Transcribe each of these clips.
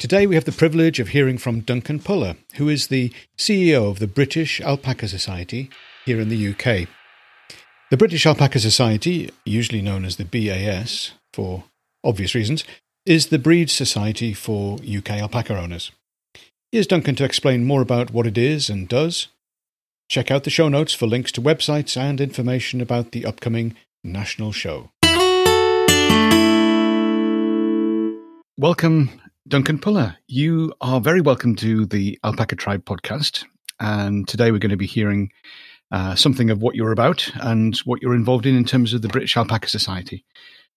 Today we have the privilege of hearing from Duncan Pullar, who is the CEO of the British Alpaca Society here in the UK. The British Alpaca Society, usually known as the BAS for obvious reasons, is the breed society for UK alpaca owners. Here's Duncan to explain more about what it is and does. Check out the show notes for links to websites and information about the upcoming national show. Welcome, Duncan Pullar. You are very welcome to the Alpaca Tribe podcast. And today we're going to be hearing uh, something of what you're about and what you're involved in in terms of the British Alpaca Society.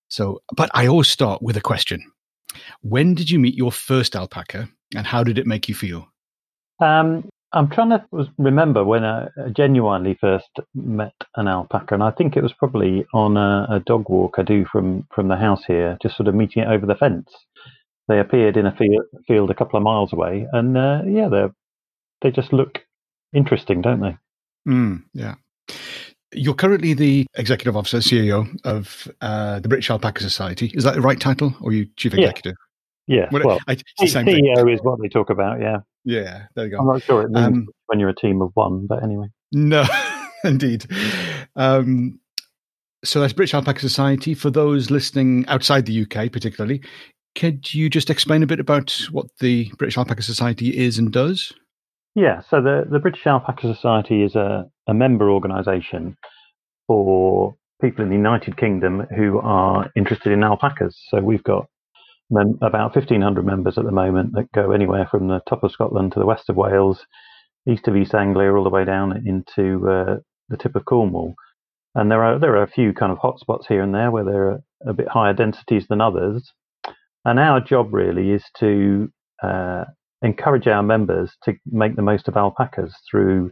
So, but I always start with a question When did you meet your first alpaca and how did it make you feel? Um, I'm trying to remember when I genuinely first met an alpaca, and I think it was probably on a, a, dog walk I do from from the house here, just sort of meeting it over the fence. They appeared in a field, field a couple of miles away, and uh, yeah, they they just look interesting, don't they? Mm, yeah. You're currently the executive officer, CEO of uh, the British Alpaca Society. Is that the right title, or you chief executive? Yeah. yeah. Well, I, CEO is what they talk about. Yeah. Yeah. There you go. I'm not sure it means um, when you're a team of one, but anyway. No, indeed. Um, so that's British Alpaca Society. For those listening outside the UK, particularly, could you just explain a bit about what the British Alpaca Society is and does? Yeah, so the, the British Alpaca Society is a, a member organisation for people in the United Kingdom who are interested in alpacas. So we've got mem- about 1,500 members at the moment that go anywhere from the top of Scotland to the west of Wales, east of East Anglia, all the way down into uh, the tip of Cornwall. And there are there are a few kind of hotspots here and there where there are a bit higher densities than others. And our job really is to uh, encourage our members to make the most of alpacas through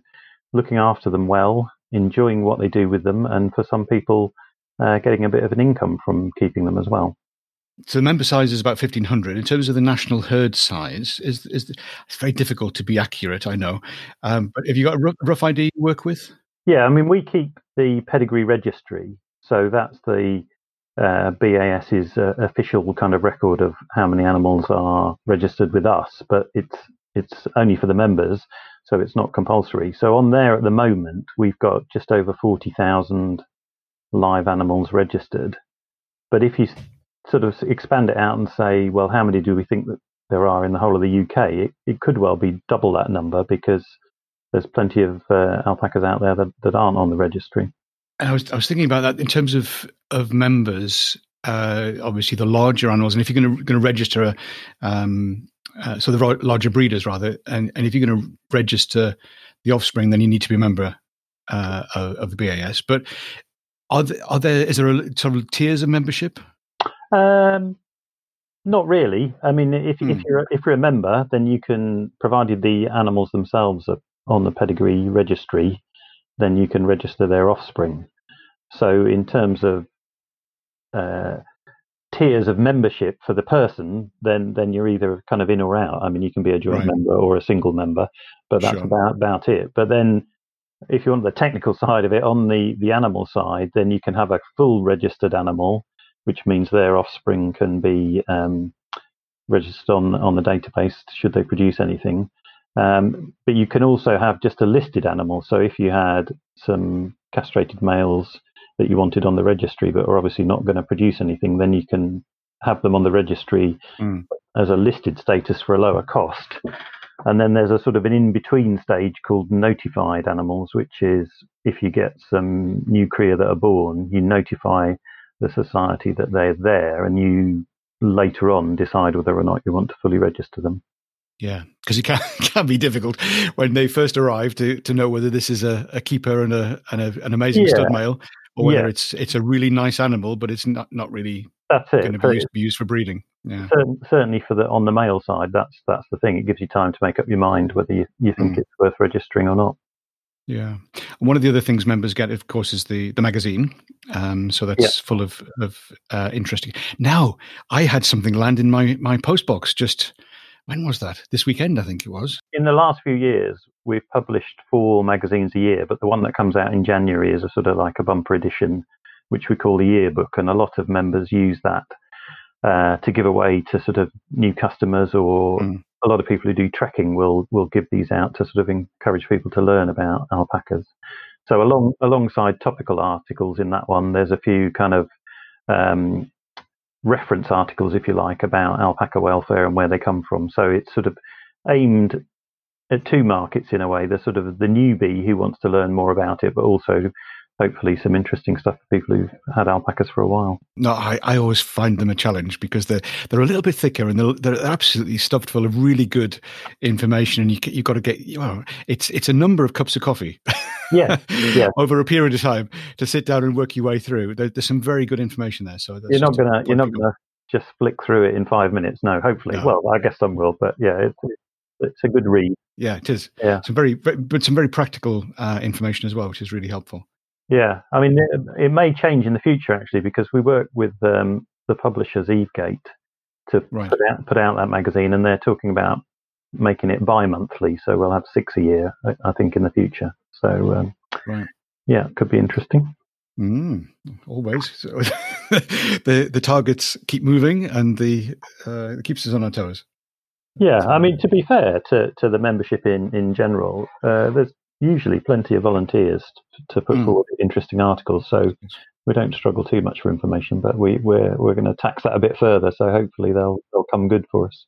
looking after them well, enjoying what they do with them, and for some people, uh, getting a bit of an income from keeping them as well. So the member size is about 1,500. In terms of the national herd size, is, is it's very difficult to be accurate, I know. Um, but have you got a rough, rough idea you work with? Yeah, I mean, we keep the pedigree registry. So that's the uh, BAS's uh, official kind of record of how many animals are registered with us, but it's it's only for the members, so it's not compulsory. So on there at the moment, we've got just over forty thousand live animals registered. But if you sort of expand it out and say, well, how many do we think that there are in the whole of the UK? It, it could well be double that number because there's plenty of uh, alpacas out there that, that aren't on the registry. And I was I was thinking about that in terms of of members. Uh, obviously, the larger animals, and if you're going to going to register, a, um, uh, so the larger breeders rather, and, and if you're going to register the offspring, then you need to be a member uh, of, of, the BAS. But are there, are there is there a sort of tiers of membership? Um, not really. I mean, if if hmm. you're if you're a member, then you can, provided the animals themselves are on the pedigree registry, then you can register their offspring. So, in terms of uh, tiers of membership for the person, then then you're either kind of in or out. I mean, you can be a joint right. member or a single member, but that's sure. about about it. But then, if you want the technical side of it, on the the animal side, then you can have a full registered animal, which means their offspring can be um, registered on on the database should they produce anything. Um, but you can also have just a listed animal. So if you had some castrated males that you wanted on the registry, but are obviously not going to produce anything, then you can have them on the registry mm. as a listed status for a lower cost. And then there's a sort of an in between stage called notified animals, which is if you get some new cria that are born, you notify the society that they're there and you later on decide whether or not you want to fully register them. Yeah, because it can, can be difficult when they first arrive to, to know whether this is a, a keeper and a, and a an amazing yeah. stud male, or whether yeah. it's it's a really nice animal, but it's not not really That's it. going to be used, be used for breeding. yeah. certainly for the on the male side, that's that's the thing. It gives you time to make up your mind whether you, you think mm. it's worth registering or not. Yeah, one of the other things members get, of course, is the the magazine. Um, so that's yeah. full of of uh, interesting. Now, I had something land in my my postbox just when was that? This weekend, I think it was. In the last few years, we've published four magazines a year, but the one that comes out in January is a sort of like a bumper edition, which we call the yearbook, and a lot of members use that uh, to give away to sort of new customers or mm. a lot of people who do trekking will will give these out to sort of encourage people to learn about alpacas. So along alongside topical articles in that one, there's a few kind of um, reference articles, if you like, about alpaca welfare and where they come from. So it's sort of aimed at two markets in a way. The sort of the newbie who wants to learn more about it, but also hopefully some interesting stuff for people who've had alpacas for a while. No, I, I always find them a challenge because they're they're a little bit thicker and they're, they're absolutely stuffed full of really good information. And you you've got to get well, it's it's a number of cups of coffee. Yeah, yeah. over a period of time to sit down and work your way through. There, there's some very good information there. So you're not gonna you're not gonna just flick through it in five minutes. No, hopefully. No. Well, I guess some will, but yeah, it's it's a good read. Yeah, it is. Yeah, some very but some very practical uh, information as well, which is really helpful. Yeah, I mean, it, it, may change in the future actually because we work with um, the publishers Evegate to right. put out put out that magazine, and they're talking about making it bi-monthly, so we'll have six a year, I, I think, in the future. So, um, right. yeah, it could be interesting. Mm, always. So the the targets keep moving, and the uh, it keeps us on our toes. Yeah, I mean, to be fair to, to the membership in in general, uh, there's usually plenty of volunteers to put mm. forward interesting articles. So we don't struggle too much for information, but we, we're we're going to tax that a bit further. So hopefully they'll they'll come good for us.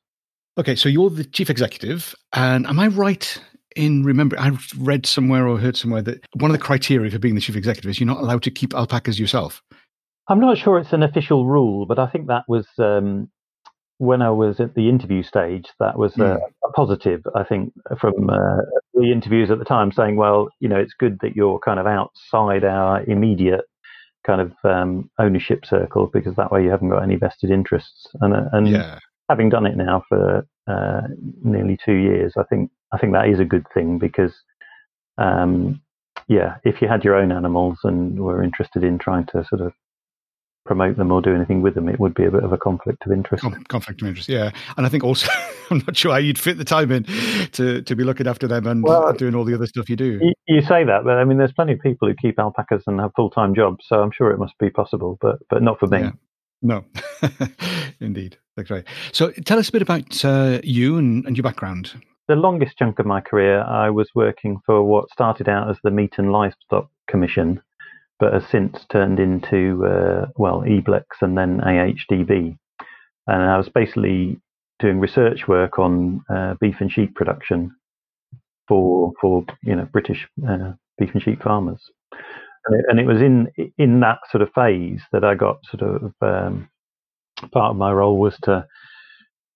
Okay, so you're the chief executive, and am I right in remember? I read somewhere or heard somewhere that one of the criteria for being the chief executive is you're not allowed to keep alpacas yourself. I'm not sure it's an official rule, but I think that was um, when I was at the interview stage, that was a, hmm. a positive, I think, from uh, the interviews at the time, saying, well, you know, it's good that you're kind of outside our immediate kind of um, ownership circle because that way you haven't got any vested interests. And, uh, and yeah. having done it now for uh, nearly two years, I think I think that is a good thing because, um, yeah, if you had your own animals and were interested in trying to sort of promote them or do anything with them, it would be a bit of a conflict of interest. conflict of interest, yeah. And I think also, I'm not sure how you'd fit the time in to, to be looking after them and well, doing all the other stuff you do. You, you, say that, but I mean, there's plenty of people who keep alpacas and have full time jobs, so I'm sure it must be possible, but but not for me. Yeah. No, indeed. That's right. So tell us a bit about uh, you and, and your background. The longest chunk of my career, I was working for what started out as the Meat and Livestock Commission, but has since turned into uh, well eBlex and then AHDB. And I was basically doing research work on uh, beef and sheep production for for you know British uh, beef and sheep farmers. And it, was in in that sort of phase that I got sort of um, part of my role was to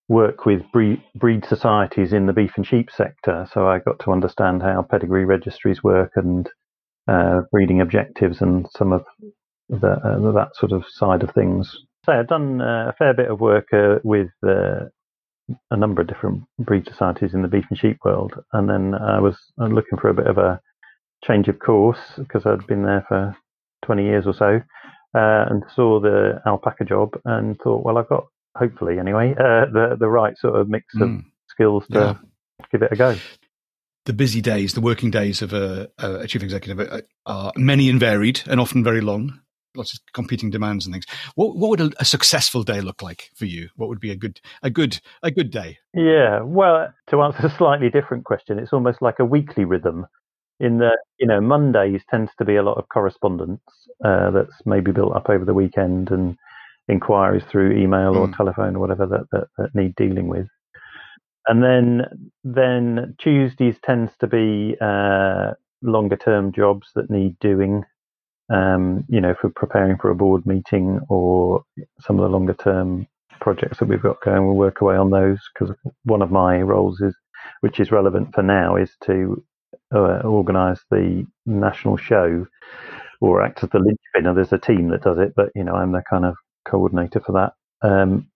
work with breed, breed societies in the beef and sheep sector. So I got to understand how pedigree registries work and uh, breeding objectives and some of the, uh, that sort of side of things. So I've done uh, a fair bit of work uh, with uh, a number of different breed societies in the beef and sheep world, and then I was looking for a bit of a change of course because I'd been there for 20 years or so, and saw the alpaca job and thought, well, I've got hopefully anyway the the right sort of mix of mm. skills to yeah. give it a go the busy days, the working days of a, a chief executive are many and varied and often very long. Lots of competing demands and things. What, what would a, a, successful day look like for you? What would be a good a good a good day? Yeah, well, to answer a slightly different question, it's almost like a weekly rhythm. In that, you know, Mondays tends to be a lot of correspondence uh, that's maybe built up over the weekend and inquiries through email mm. or telephone or whatever that, that, that need dealing with and then then Tuesdays tends to be uh, longer term jobs that need doing. Um, you know, for preparing for a board meeting or some of the longer term projects that we've got going, we'll work away on those because one of my roles is, which is relevant for now, is to uh, organise the national show or act as the linchpin. Now, there's a team that does it, but you know, I'm the kind of coordinator for that. Um,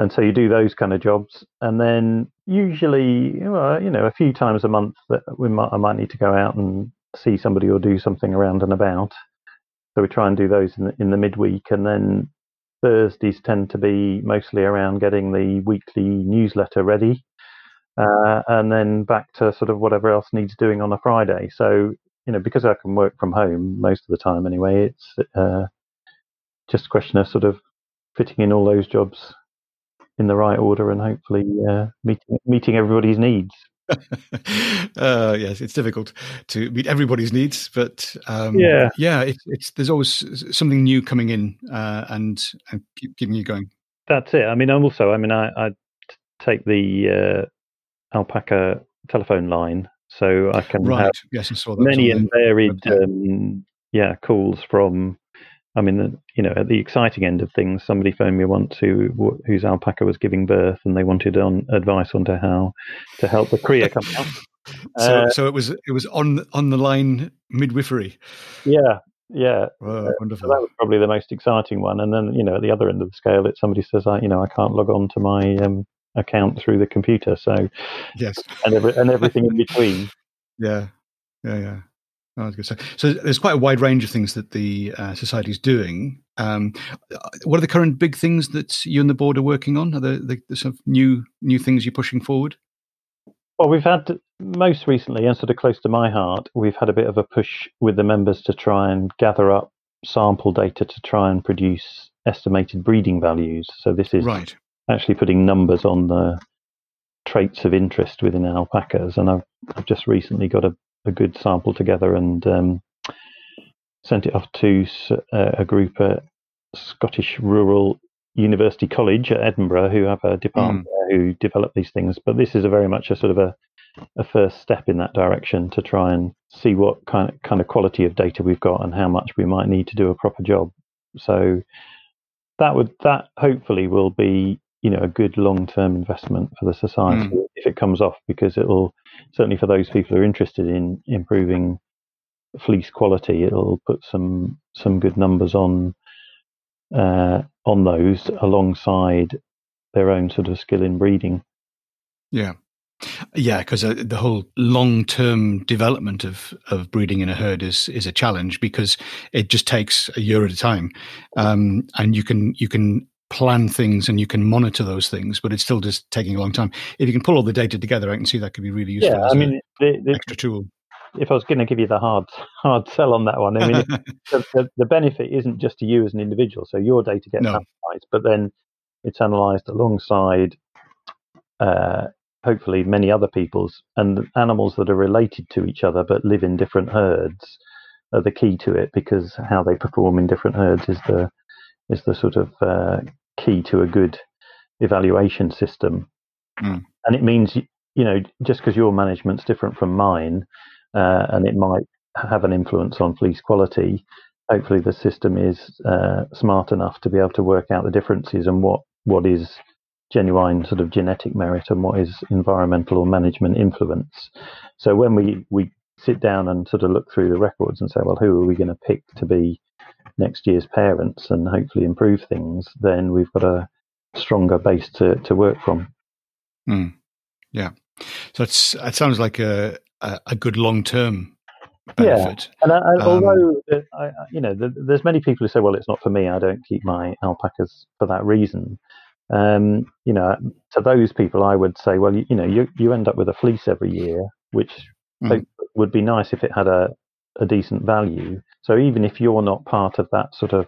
and so you do those kind of jobs, and then usually, you know, a few times a month that we might I might need to go out and see somebody or do something around and about. So we try and do those in the, in the midweek, and then Thursdays tend to be mostly around getting the weekly newsletter ready, uh, and then back to sort of whatever else needs doing on a Friday. So you know, because I can work from home most of the time anyway, it's uh, just a question of sort of fitting in all those jobs in the right order and hopefully uh, meeting meeting everybody's needs. uh, yes, it's difficult to meet everybody's needs, but um, yeah, yeah, it, it's there's always something new coming in uh, and and keep, keeping you going. That's it. I mean, I'm also, I mean, I, I take the uh, alpaca telephone line, so I can right. have yes, I saw that many and varied, um, yeah, calls from I mean, you know, at the exciting end of things, somebody phoned me once who whose alpaca was giving birth, and they wanted on advice onto how to help the cria come out. so, uh, so it was it was on on the line midwifery. Yeah, yeah, oh, wonderful. So that was probably the most exciting one. And then, you know, at the other end of the scale, it's somebody says, I, you know, I can't log on to my um, account through the computer. So, yes, and every, and everything in between. Yeah, yeah, yeah. Oh, so, so there's quite a wide range of things that the uh, society is doing. Um, what are the current big things that you and the board are working on? Are there, the sort of new new things you're pushing forward? Well, we've had most recently, and sort of close to my heart, we've had a bit of a push with the members to try and gather up sample data to try and produce estimated breeding values. So this is right. actually putting numbers on the traits of interest within alpacas, and I've, I've just recently got a a good sample together and um, sent it off to uh, a group at Scottish Rural University College at Edinburgh, who have a department mm. who develop these things. But this is a very much a sort of a, a first step in that direction to try and see what kind of, kind of quality of data we've got and how much we might need to do a proper job. So that would that hopefully will be you know a good long term investment for the society mm. if it comes off because it'll certainly for those people who are interested in improving fleece quality it'll put some some good numbers on uh, on those alongside their own sort of skill in breeding. Yeah. Yeah, because uh, the whole long-term development of, of breeding in a herd is is a challenge because it just takes a year at a time, um, and you can you can plan things and you can monitor those things, but it's still just taking a long time. If you can pull all the data together, I can see that could be really useful. Yeah, I mean, the, the, extra tool. If I was going to give you the hard hard sell on that one, I mean, the, the, the, benefit isn't just to you as an individual. So your data gets no. analysed, but then it's analysed alongside. Uh, hopefully, many other people's and animals that are related to each other but live in different herds are the key to it because how they perform in different herds is the is the sort of uh, key to a good evaluation system. Mm. And it means, you know, just because your management's different from mine, uh, and it might have an influence on fleece quality, hopefully the system is uh, smart enough to be able to work out the differences and what, what is genuine sort of genetic merit and what is environmental or management influence. So when we, we sit down and sort of look through the records and say, well, who are we going to pick to be next year's parents and hopefully improve things, then we've got a stronger base to, to work from. Mm. Yeah. So it's, it sounds like a, a, a good long term benefit. Yeah. And I, I, um, although, I, you know, the, there's many people who say, well, it's not for me. I don't keep my alpacas for that reason. Um, you know, to those people, I would say, well, you, you know, you, you end up with a fleece every year, which mm. would be nice if it had a, a decent value. So even if you're not part of that sort of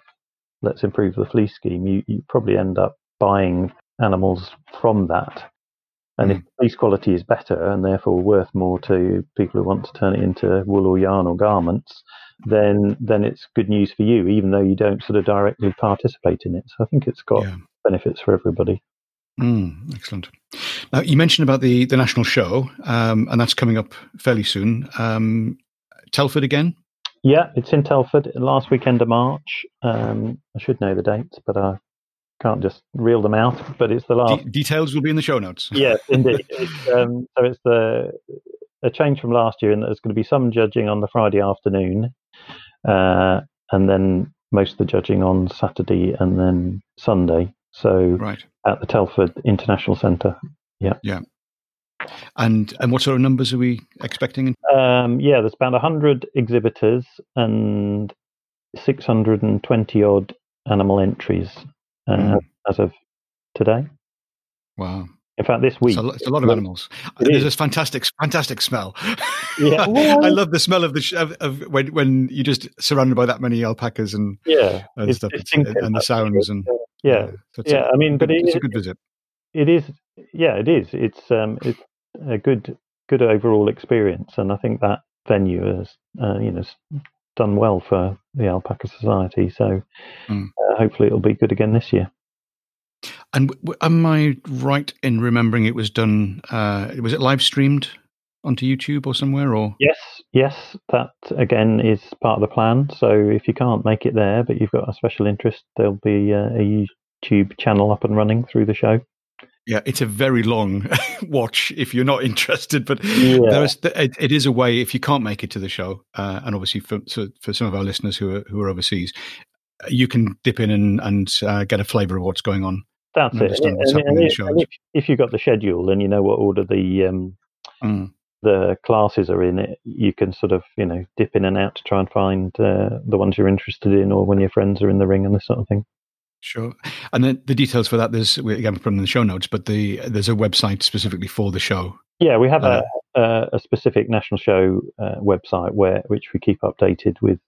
let's improve the fleece scheme, you, you probably end up buying animals from that. And mm. if fleece quality is better and therefore worth more to people who want to turn it into wool or yarn or garments, then then it's good news for you, even though you don't sort of directly participate in it. So I think it's got yeah. benefits for everybody. Mm, excellent. Now you mentioned about the the national show, um, and that's coming up fairly soon. Um, Telford again? Yeah, it's in Telford last weekend of March. Um, I should know the dates, but I can't just reel them out. But it's the last. De- details will be in the show notes. yes, indeed. It's, um, so it's the a change from last year, and there's going to be some judging on the Friday afternoon, uh, and then most of the judging on Saturday and then Sunday. So right. at the Telford International Centre. Yeah. Yeah. And and what sort of numbers are we expecting? Um, yeah, there's about hundred exhibitors and six hundred and twenty odd animal entries uh, mm. as of today. Wow. In fact, this week it's a, it's a lot of animals. There's this fantastic, fantastic smell. Yeah, I love the smell of the sh- of, of, when when you're just surrounded by that many alpacas and yeah, and stuff, and, and the sounds and yeah, yeah. yeah a, I mean, but it, it's a good visit. It is, yeah, it is. It's um, it's a good good overall experience, and I think that venue has uh, you know done well for the Alpaca Society. So mm. uh, hopefully it'll be good again this year. And w- am I right in remembering it was done? Uh, was it live streamed onto YouTube or somewhere? Or yes, yes, that again is part of the plan. So if you can't make it there, but you've got a special interest, there'll be uh, a YouTube channel up and running through the show. Yeah, it's a very long watch if you're not interested, but yeah. there is it, it is a way if you can't make it to the show, uh, and obviously for so for some of our listeners who are who are overseas, you can dip in and and uh, get a flavour of what's going on. That's it. And, and, and, and if, if, you've got the schedule and you know what order the um, mm. the classes are in, it you can sort of you know dip in and out to try and find uh, the ones you're interested in, or when your friends are in the ring and this sort of thing. Sure, and then the details for that there's again from the show notes, but the there's a website specifically for the show. Yeah, we have uh, a, a specific national show uh, website where which we keep updated with,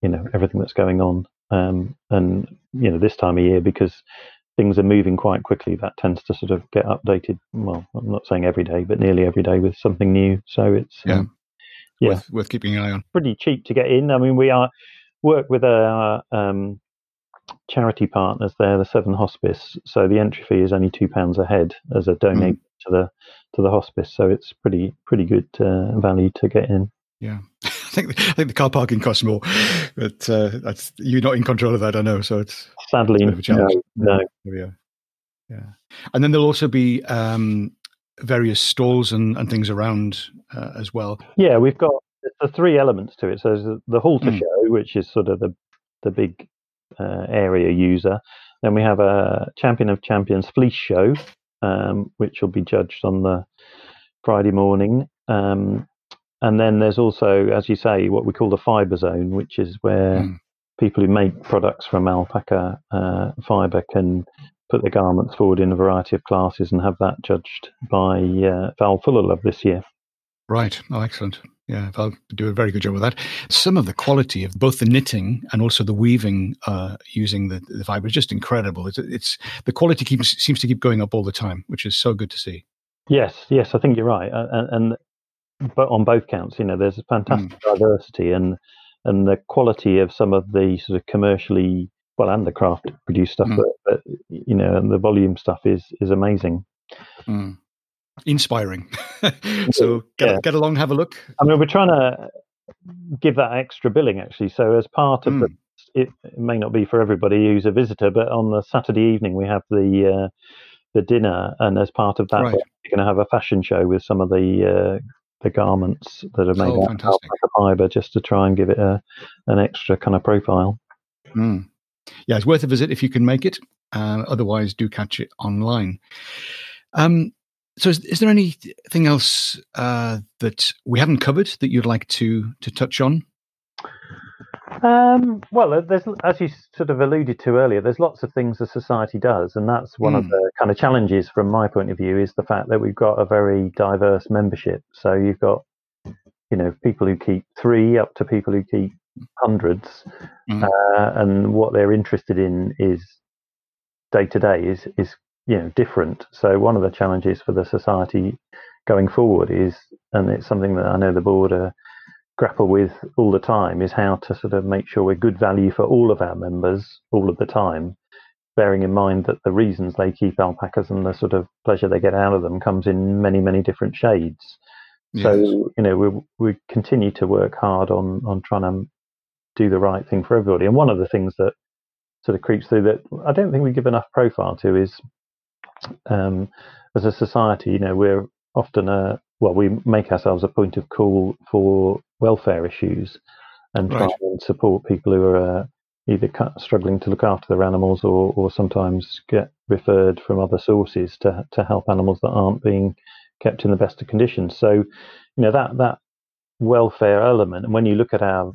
you know, everything that's going on. Um, and you know, this time of year because things are moving quite quickly, that tends to sort of get updated. Well, I'm not saying every day, but nearly every day with something new. So it's yeah, um, yeah, worth, worth, keeping an eye on. Pretty cheap to get in. I mean, we are work with a um, charity partners there, the Severn Hospice. So the entry fee is only two pounds a head as a donate mm. to the to the hospice. So it's pretty pretty good uh, value to get in. Yeah, I think I think the car parking costs more, but uh, that's you're not in control of that. I know, so it's sadly it's no, no. Yeah, yeah, and then there'll also be um, various stalls and, and things around uh, as well. Yeah, we've got the three elements to it. So there's the halter mm. show, which is sort of the the big area user. Then we have a Champion of Champions Fleece Show, um, which will be judged on the Friday morning. Um, and then there's also, as you say, what we call the fiber zone, which is where mm. people who make products from alpaca uh, fiber can put their garments forward in a variety of classes and have that judged by uh, Val Fullerlove this year. Right. Oh, excellent. Yeah, Val do a very good job with that. Some of the quality of both the knitting and also the weaving uh, using the, the fiber is just incredible. It's, it's the quality keeps seems to keep going up all the time, which is so good to see. Yes, yes, I think you're right, and, and but on both counts, you know, there's a fantastic mm. diversity and and the quality of some of the sort of commercially well and the craft produced stuff, mm. but, but, you know, and the volume stuff is is amazing. Mm inspiring. so get, yeah. get along, have a look. I mean, we're trying to give that extra billing actually. So as part of mm. the, it, it, may not be for everybody who's a visitor, but on the Saturday evening we have the uh, the dinner, and as part of that, right. we're going to have a fashion show with some of the uh, the garments that are made oh, out of fiber, just to try and give it a an extra kind of profile. Mm. Yeah, it's worth a visit if you can make it. Uh, otherwise, do catch it online. Um, so, is, is, there anything else uh, that we haven't covered that you'd like to to touch on? Um, well, there's as you sort of alluded to earlier, there's lots of things the society does, and that's one mm. of hmm. the kind of challenges from my point of view is the fact that we've got a very diverse membership. So you've got, you know, people who keep three up to people who keep hundreds, mm. uh, and what they're interested in is day to day is is you know different. So one of the challenges for the society going forward is, and it's something that I know the board are grapple with all the time, is how to sort of make sure we're good value for all of our members all of the time. Bearing in mind that the reasons they keep alpacas and the sort of pleasure they get out of them comes in many, many different shades. Yes. So you know we we continue to work hard on on trying to do the right thing for everybody. And one of the things that sort of creeps through that I don't think we give enough profile to is um, as a society, you know, we're often a well, we make ourselves a point of call for welfare issues and try right. and support people who are uh, either struggling to look after their animals or, or sometimes get referred from other sources to to help animals that aren't being kept in the best of conditions. So, you know that that welfare element, and when you look at our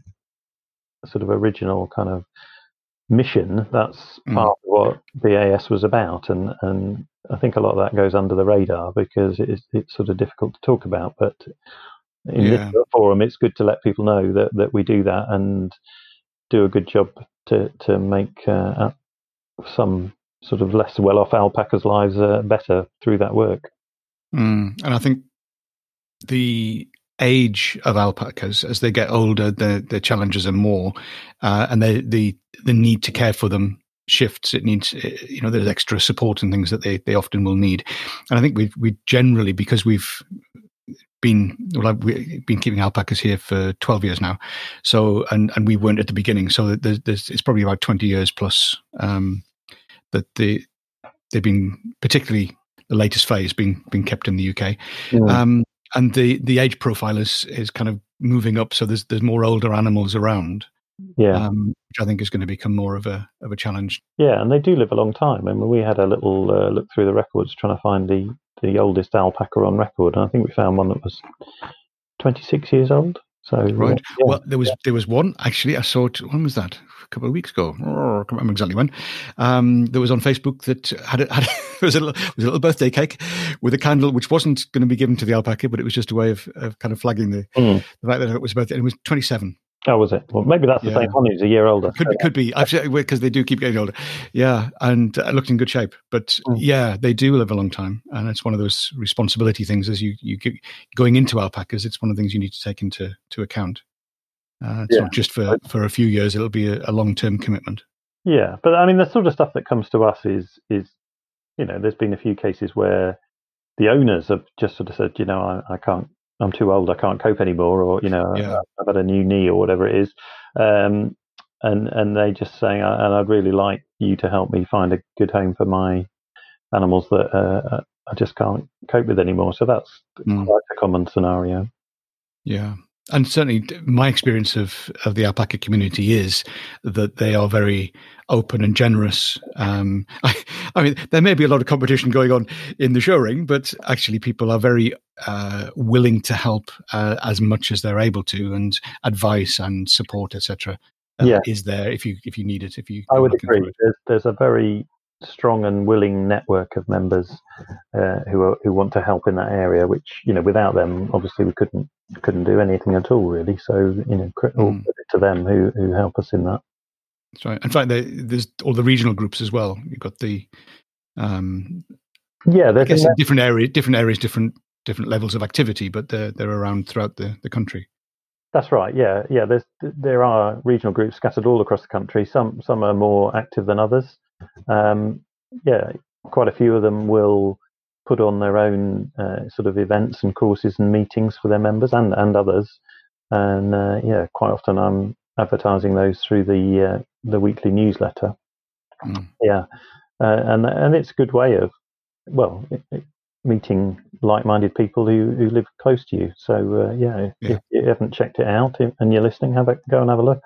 sort of original kind of mission, that's mm. part of what BAS was about, and and I think a lot of that goes under the radar because it's it's sort of difficult to talk about, but in yeah. this forum, it's good to let people know that, that we do that and do a good job to to make uh, some sort of less well off alpacas' lives uh, better through that work. Mm, and I think the age of alpacas as they get older, the the challenges are more, uh, and the the the need to care for them shifts. It needs you know there's extra support and things that they they often will need, and I think we we generally because we've been well, we've been keeping alpacas here for 12 years now. So, and, and we weren't at the beginning. So there's, there's it's probably about 20 years plus, um, that the, they've been particularly the latest phase being, being kept in the UK. Mm. Um, and the, the age profile is, is kind of moving up. So there's, there's more older animals around. Yeah. Um, which I think is going to become more of a, of a challenge. Yeah. And they do live a long time. I mean, we had a little uh, look through the records trying to find the, the oldest alpaca on record, and I think we found one that was 26 years old. So right. Yeah. Well, there was yeah. there was one actually. I saw it. When was that? A couple of weeks ago. I can't remember exactly when. Um, there was on Facebook that had a, had a, it was a little, was a little birthday cake with a candle, which wasn't going to be given to the alpaca, but it was just a way of, of kind of flagging the, mm. the fact that it was birthday. And it was 27. Oh, was it? Well, maybe that's the yeah. same one who's a year older. Could could be because they do keep getting older. Yeah, and uh, looked in good shape. But mm. yeah, they do live a long time, and it's one of those responsibility things. As you you going into alpacas, it's one of the things you need to take into to account. Uh, it's yeah. not just for for a few years; it'll be a, a long term commitment. Yeah, but I mean, the sort of stuff that comes to us is is you know, there's been a few cases where the owners have just sort of said, you know, I, I can't I'm too old, I can't cope anymore, or you know, yeah. I've had a new knee or whatever it is, um, and and they just saying, and I'd really like you to help me find a good home for my animals that uh, I just can't cope with anymore. So that's mm. quite a common scenario. Yeah, and certainly my experience of, of the alpaca community is that they are very open and generous. Um, I, I, mean, there may be a lot of competition going on in the show ring, but actually people are very uh, willing to help uh, as much as they're able to, and advice and support, etc. Uh, yeah. is there if you if you need it. If you, I would agree. There's, there's a very strong and willing network of members uh, who are, who want to help in that area. Which you know, without them, obviously we couldn't couldn't do anything at all, really. So you know, all mm. to them who who help us in that. That's right. In fact, there's all the regional groups as well. You've got the um, yeah, I guess in different areas, different areas, different different levels of activity, but they're they're around throughout the, the country. That's right. Yeah, yeah. There's there are regional groups scattered all across the country. Some some are more active than others. Um, yeah, quite a few of them will put on their own uh, sort of events and courses and meetings for their members and and others. And uh, yeah, quite often I'm advertising those through the uh, the weekly newsletter. Mm. Yeah, uh, and and it's a good way of well it, it, meeting like-minded people who, who live close to you. So uh, yeah, yeah, if you haven't checked it out and you're listening, have a go and have a look.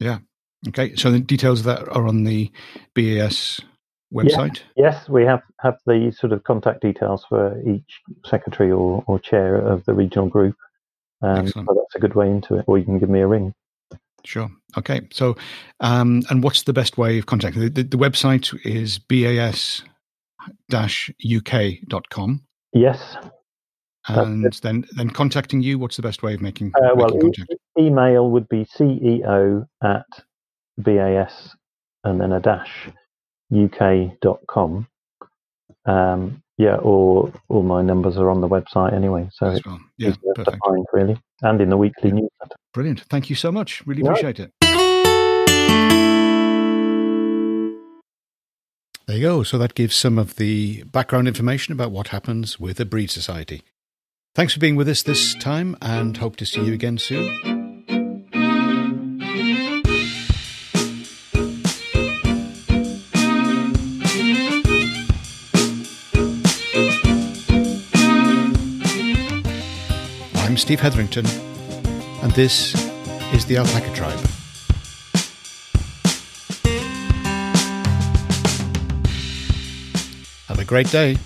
Yeah. Okay. So the details of that are on the BAS website. Yeah. Yes, we have have the sort of contact details for each secretary or, or chair of the regional group. Um, so that's a good way into it. Or you can give me a ring. Sure. Okay. So, um, and what's the best way of contacting? The, the, the website is bas uk.com. Yes. And then, then contacting you, what's the best way of making, uh, well, making contact? E- email would be ceo at bas and then a dash uk.com. Um, yeah, or all my numbers are on the website anyway. So well. yeah, perfect. Find, really, and in the weekly yeah. newsletter. Brilliant. Thank you so much. Really appreciate it. There you go. So that gives some of the background information about what happens with a breed society. Thanks for being with us this time and hope to see you again soon. Steve Hetherington, and this is The Alpaca Tribe. Have a great day.